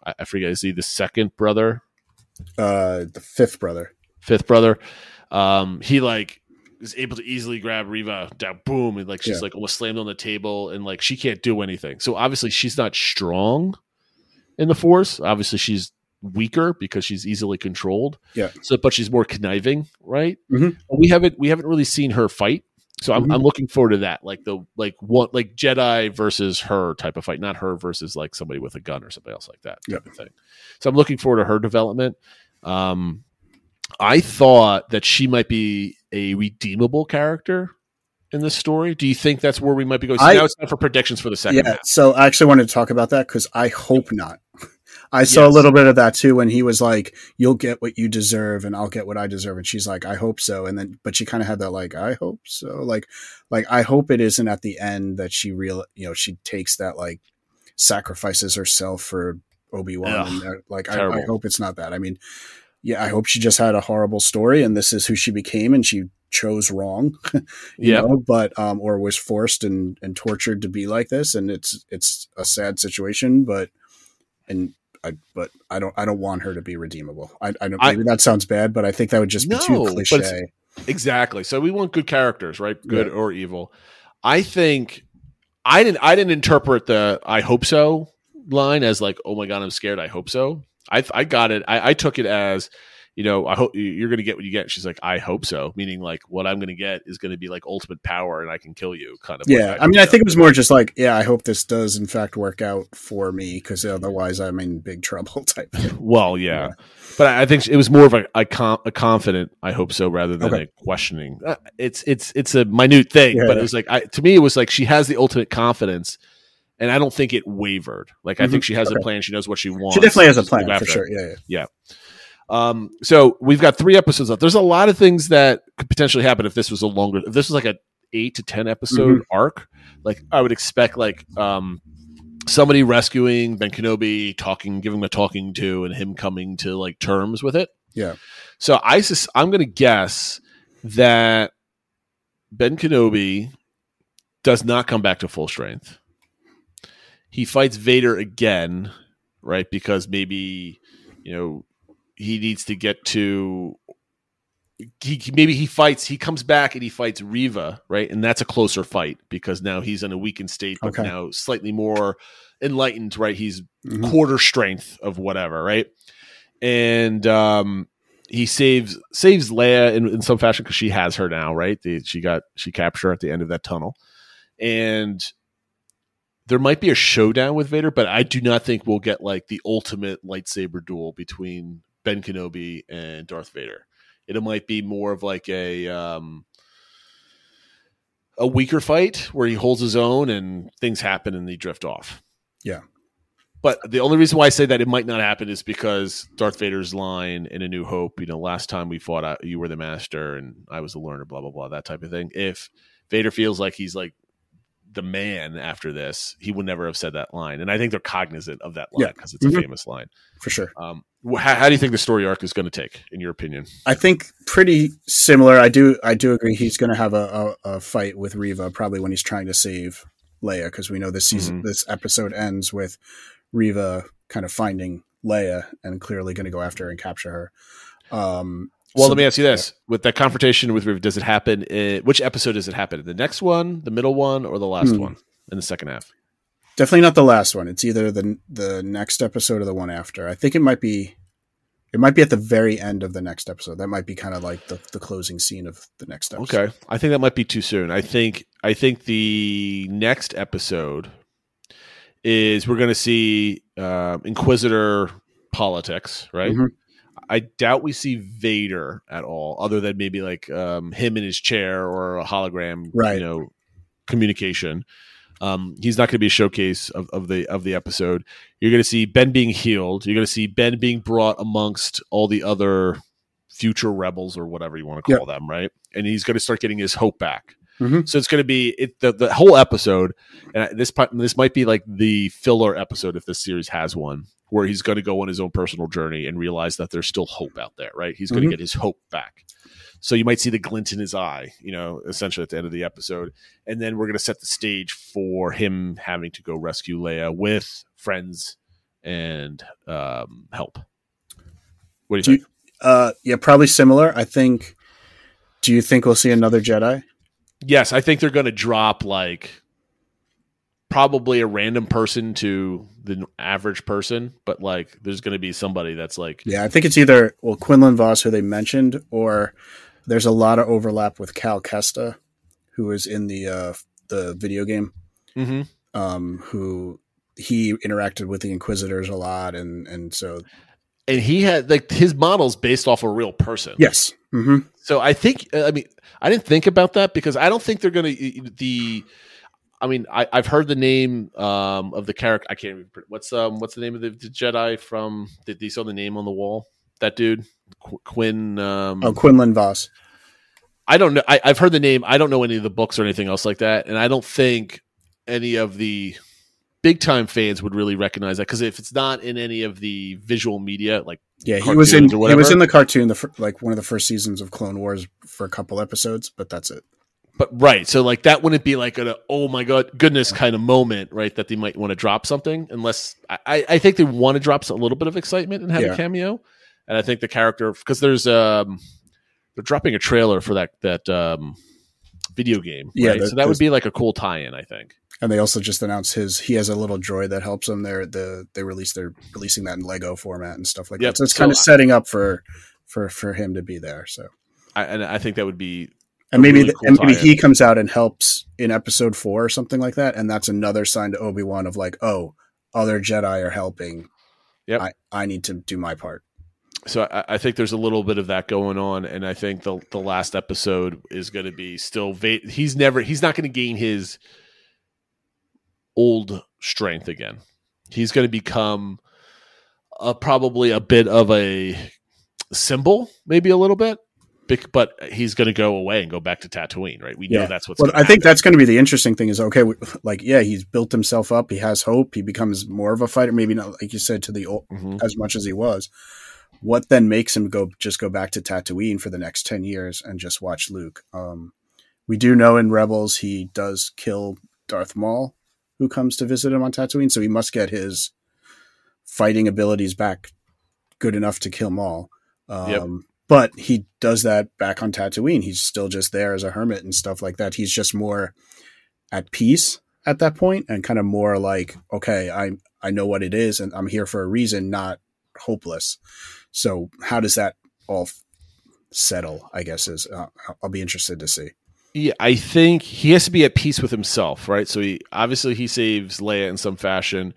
I forget, is he the second brother, Uh, the fifth brother. fifth brother? Um, he like is able to easily grab Reva down, boom, and like she's Yeah. like almost slammed on the table, and like she can't do anything. So obviously she's not strong in the force. Obviously she's weaker because she's easily controlled. Yeah. So, but she's more conniving, right? Mhm. We haven't we haven't really seen her fight. So I'm. I'm looking forward to that, like the like what like Jedi versus her type of fight, not her versus like somebody with a gun or somebody else like that type of thing. So I'm looking forward to her development. Um, I thought that she might be a redeemable character in this story. Do you think that's where we might be going? So I- now it's time for predictions for the second Yeah. half. So I actually wanted to talk about that because I hope not. I saw Yes. a little bit of that too when he was like, "You'll get what you deserve, and I'll get what I deserve," and she's like, "I hope so." And then, but she kind of had that like, "I hope so." Like, like I hope it isn't at the end that she real, you know, she takes that like sacrifices herself for Obi Wan. Ugh, And that- like, I, I hope it's not that. I mean, yeah, I hope she just had a horrible story, and this is who she became, and she chose wrong. Yeah. know, but um, or was forced and and tortured to be like this, and it's it's a sad situation, but and I but I don't I don't want her to be redeemable. I, I don't I- maybe that sounds bad, but I think that would just be No, too cliche. Exactly. So we want good characters, right? Good Yeah. or evil. I think I didn't I didn't interpret the I hope so line as like, oh my god, I'm scared, I hope so. I I got it. I, I took it as you know, I hope you're going to get what you get. She's like, I hope so. Meaning like what I'm going to get is going to be like ultimate power and I can kill you kind of. Yeah. I mean, I think it was more just like, yeah, I hope this does in fact work out for me because otherwise I'm in big trouble type. Thing. Well, yeah. yeah. But I think it was more of a, a, com- a confident, I hope so, rather than okay. a questioning. Uh, it's, it's, it's a minute thing, yeah, but yeah. it was like, I, to me, it was like she has the ultimate confidence and I don't think it wavered. Like mm-hmm. I think she has okay. a plan. She knows what she wants. She definitely has a plan for sure. Yeah, yeah, yeah. Um, so we've got three episodes left. There's a lot of things that could potentially happen if this was a longer. If this was like a eight to ten episode mm-hmm. arc, like I would expect like um somebody rescuing Ben Kenobi, talking, giving him a talking to, and him coming to like terms with it. Yeah. So I I'm going to guess that Ben Kenobi does not come back to full strength he fights Vader again, right? Because maybe you know he needs to get to he maybe he fights he comes back and he fights Reva right? And that's a closer fight because now he's in a weakened state, but okay. now slightly more enlightened, right? He's mm-hmm. quarter strength of whatever, right? And um he saves saves Leia in, in some fashion because she has her now, right? The, she got she captured at the end of that tunnel, and there might be a showdown with Vader, but I do not think we'll get like the ultimate lightsaber duel between Ben Kenobi and Darth Vader. It might be more of like a um, a weaker fight where he holds his own and things happen and they drift off. Yeah. But the only reason why I say that it might not happen is because Darth Vader's line in A New Hope, you know, last time we fought, you were the master and I was the learner, blah, blah, blah, that type of thing. If Vader feels like he's like the man after this, he would never have said that line. And I think they're cognizant of that line because yeah. it's mm-hmm. a famous line. For sure. Um, how, how, do you think the story arc is going to take, in your opinion? I think pretty similar. I do. I do agree. He's going to have a, a, a, fight with Reva probably when he's trying to save Leia because we know this season, mm-hmm. this episode ends with Reva kind of finding Leia and clearly going to go after her and capture her. Um, well, so, let me ask you this: yeah. with that confrontation with Riv, does it happen? In, which episode does it happen? The next one, the middle one, or the last hmm. one in the second half? Definitely not the last one. It's either the the next episode or the one after. I think it might be. It might be at the very end of the next episode. That might be kind of like the, the closing scene of the next episode. Okay, I think that might be too soon. I think I think the next episode is we're going to see uh, Inquisitor politics, right? Mm-hmm. I doubt we see Vader at all, other than maybe like um, him in his chair or a hologram, right. you know, communication. Um, he's not going to be a showcase of, of the of the episode. You're going to see Ben being healed. You're going to see Ben being brought amongst all the other future rebels or whatever you want to call yep. them, right? And he's going to start getting his hope back. Mm-hmm. So it's going to be it, the the whole episode, and this this might be like the filler episode if this series has one, where he's going to go on his own personal journey and realize that there's still hope out there, right? He's going mm-hmm. to get his hope back. So you might see the glint in his eye, you know, essentially at the end of the episode. And then we're going to set the stage for him having to go rescue Leia with friends and um, help. What do you do think? You, uh, yeah, probably similar. I think. Do you think we'll see another Jedi? Yes, I think they're going to drop like probably a random person to the average person, but like there's going to be somebody that's like yeah, I think it's either well Quinlan Vos who they mentioned, or there's a lot of overlap with Cal Kestis, who is in the uh, the video game, mm-hmm. um, who he interacted with the Inquisitors a lot, and and so and he had like his models based off a real person. Yes. Mm-hmm. So I think I mean I didn't think about that because I don't think they're going to the I mean, I, have heard the name um, of the character. I can't. Even, what's um what's the name of the, the Jedi from? Did you saw the name on the wall? That dude, Qu- Quinn. Um, oh, Quinlan Vos. I don't know. I, have heard the name. I don't know any of the books or anything else like that, and I don't think any of the big time fans would really recognize that because if it's not in any of the visual media, like yeah, he was in he was in the cartoon, the like one of the first seasons of Clone Wars for a couple episodes, but that's it but right so like that wouldn't be like a oh my god goodness kind of moment right that they might want to drop something unless i i think they want to drop a little bit of excitement and have yeah. a cameo and i think the character because there's um they're dropping a trailer for that that um video game right? yeah so that would be like a cool tie-in i think and they also just announced his he has a little droid that helps him they're the they released they're releasing that in lego format and stuff like yep. that so it's so kind of setting up for for for him to be there. So I, and I think that would be and maybe really cool and maybe tie-in. he comes out and helps in episode four or something like that, and that's another sign to Obi Wan of like, oh, other Jedi are helping. Yep. I, I need to do my part. so I, I think there's a little bit of that going on, and I think the the last episode is going to be still. Va- he's never. He's not going to gain his old strength again. He's going to become a, probably a bit of a symbol, maybe a little bit, but he's going to go away and go back to Tatooine. Right? We know that's what's. Well, I think that's going to be the interesting thing. Is okay, like yeah, he's built himself up. He has hope. He becomes more of a fighter. Maybe not like you said to the old, Mhm. as much as he was. What then makes him go just go back to Tatooine for the next ten years and just watch Luke? Um, we do know in Rebels he does kill Darth Maul, who comes to visit him on Tatooine. So he must get his fighting abilities back good enough to kill Maul. Um, Yep. But he does that back on Tatooine. He's still just there as a hermit and stuff like that. He's just more at peace at that point and kind of more like, okay, I I know what it is and I'm here for a reason, not hopeless. So how does that all f- settle? I guess is uh, I'll be interested to see. Yeah, I think he has to be at peace with himself, right? So he obviously he saves Leia in some fashion.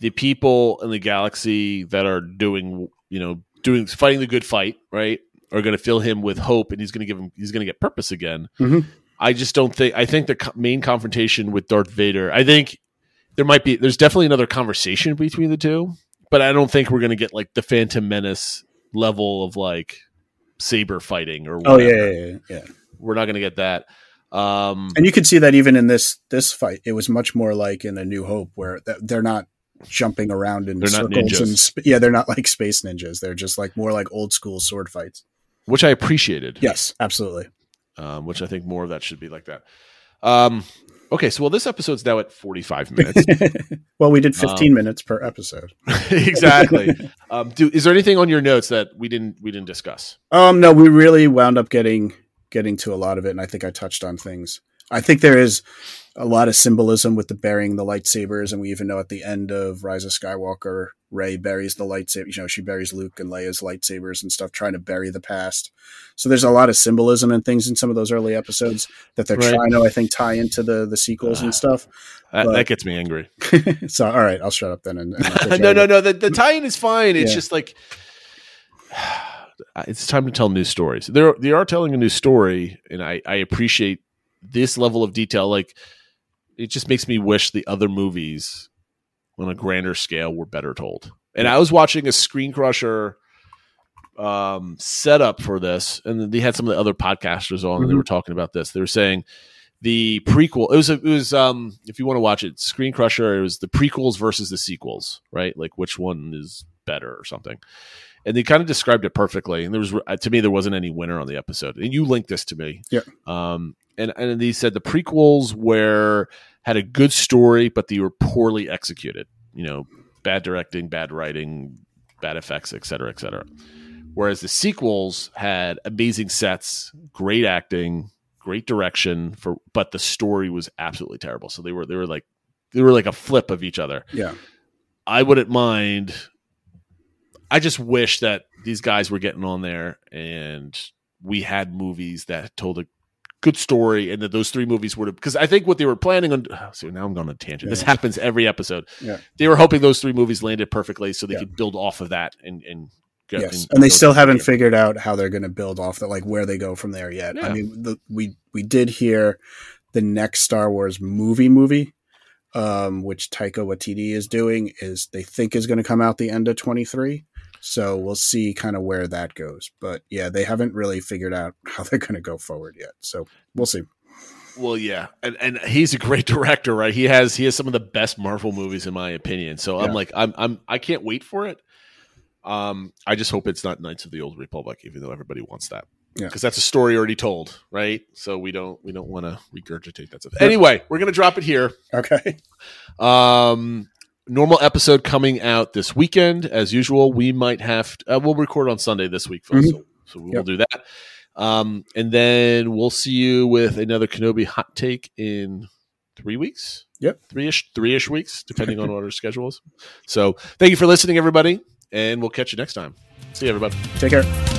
The people in the galaxy that are doing, you know, doing fighting the good fight, right, are going to fill him with hope, and he's going to give him he's going to get purpose again. Mhm. I just don't think. I think the co- main confrontation with Darth Vader. I think there might be. There's definitely another conversation between the two, but I don't think we're going to get like the Phantom Menace level of like saber fighting or Oh yeah, yeah, yeah, yeah. We're not going to get that. Um, And you could see that even in this this fight, it was much more like in A New Hope, where th- they're not jumping around in They're circles and sp- yeah, they're not like space ninjas. They're just like more like old school sword fights. which I appreciated. Yes, absolutely. Um, which I think more of that should be like that. Um, okay, so well, this episode's now at 45 minutes. well, we did 15 Um, minutes per episode. exactly. Um, do, is there anything on your notes that we didn't we didn't discuss? Um, no, we really wound up getting getting to a lot of it, and I think I touched on things. I think there is a lot of symbolism with the burying the lightsabers, and we even know at the end of Rise of Skywalker, Rey buries the lightsaber. You know, she buries Luke and Leia's lightsabers and stuff, trying to bury the past. So there's a lot of symbolism and things in some of those early episodes that they're Right. trying to, I think, tie into the the sequels and ah, stuff. That, But- that gets me angry. so, all right, I'll shut up then. And, and no, no, no. The, the tie-in is fine. It's Yeah. just like it's time to tell new stories. They're they are telling a new story, and I I appreciate this level of detail. Like it just makes me wish the other movies on a grander scale were better told. And I was watching a Screen Crusher um, setup for this, and they had some of the other podcasters on, and they Mhm. were talking about this. They were saying the prequel. It was a, it was um if you want to watch it, Screen Crusher. It was the prequels versus the sequels, right? Like which one is better or something. And they kind of described it perfectly. And there was uh, to me there wasn't any winner on the episode. And you linked this to me. Yeah. Um. And and they said the prequels were had a good story, but they were poorly executed. You know, bad directing, bad writing, bad effects, et cetera, et cetera. Whereas the sequels had amazing sets, great acting, great direction for but the story was absolutely terrible. So they were they were like they were like a flip of each other. Yeah. I wouldn't mind I just wish that these guys were getting on there and we had movies that told a good story and that those three movies were because I think what they were planning on so now I'm going on a tangent. This happens every episode. Yeah. They were hoping those three movies landed perfectly so they Yeah. could build off of that and and go- Yes, and they still haven't here. figured out how they're going to build off that, like where they go from there yet. Yeah. I mean, the, we we did hear the next Star Wars movie movie, um, which Taika Waititi is doing, is they think is going to come out the end of twenty three. So we'll see kind of where that goes. But yeah, they haven't really figured out how they're going to go forward yet. So we'll see. Well, yeah, and and he's a great director, right? He has he has some of the best Marvel movies in my opinion. So I'm like I'm I'm I can't wait for it. Um, I just hope it's not Knights of the Old Republic, even though everybody wants that. Yeah. because that's a story already told, right? So we don't we don't want to regurgitate that stuff. Anyway, we're gonna drop it here. Okay. Um, normal episode coming out this weekend as usual. We might have uh, we'll record on Sunday this week, folks. So, so we will Yep. do that. Um, and then we'll see you with another Kenobi hot take in three weeks. Yep. three ish, three ish weeks, depending on what our schedule is. So, thank you for listening, everybody, and we'll catch you next time. See you, everybody. Take care.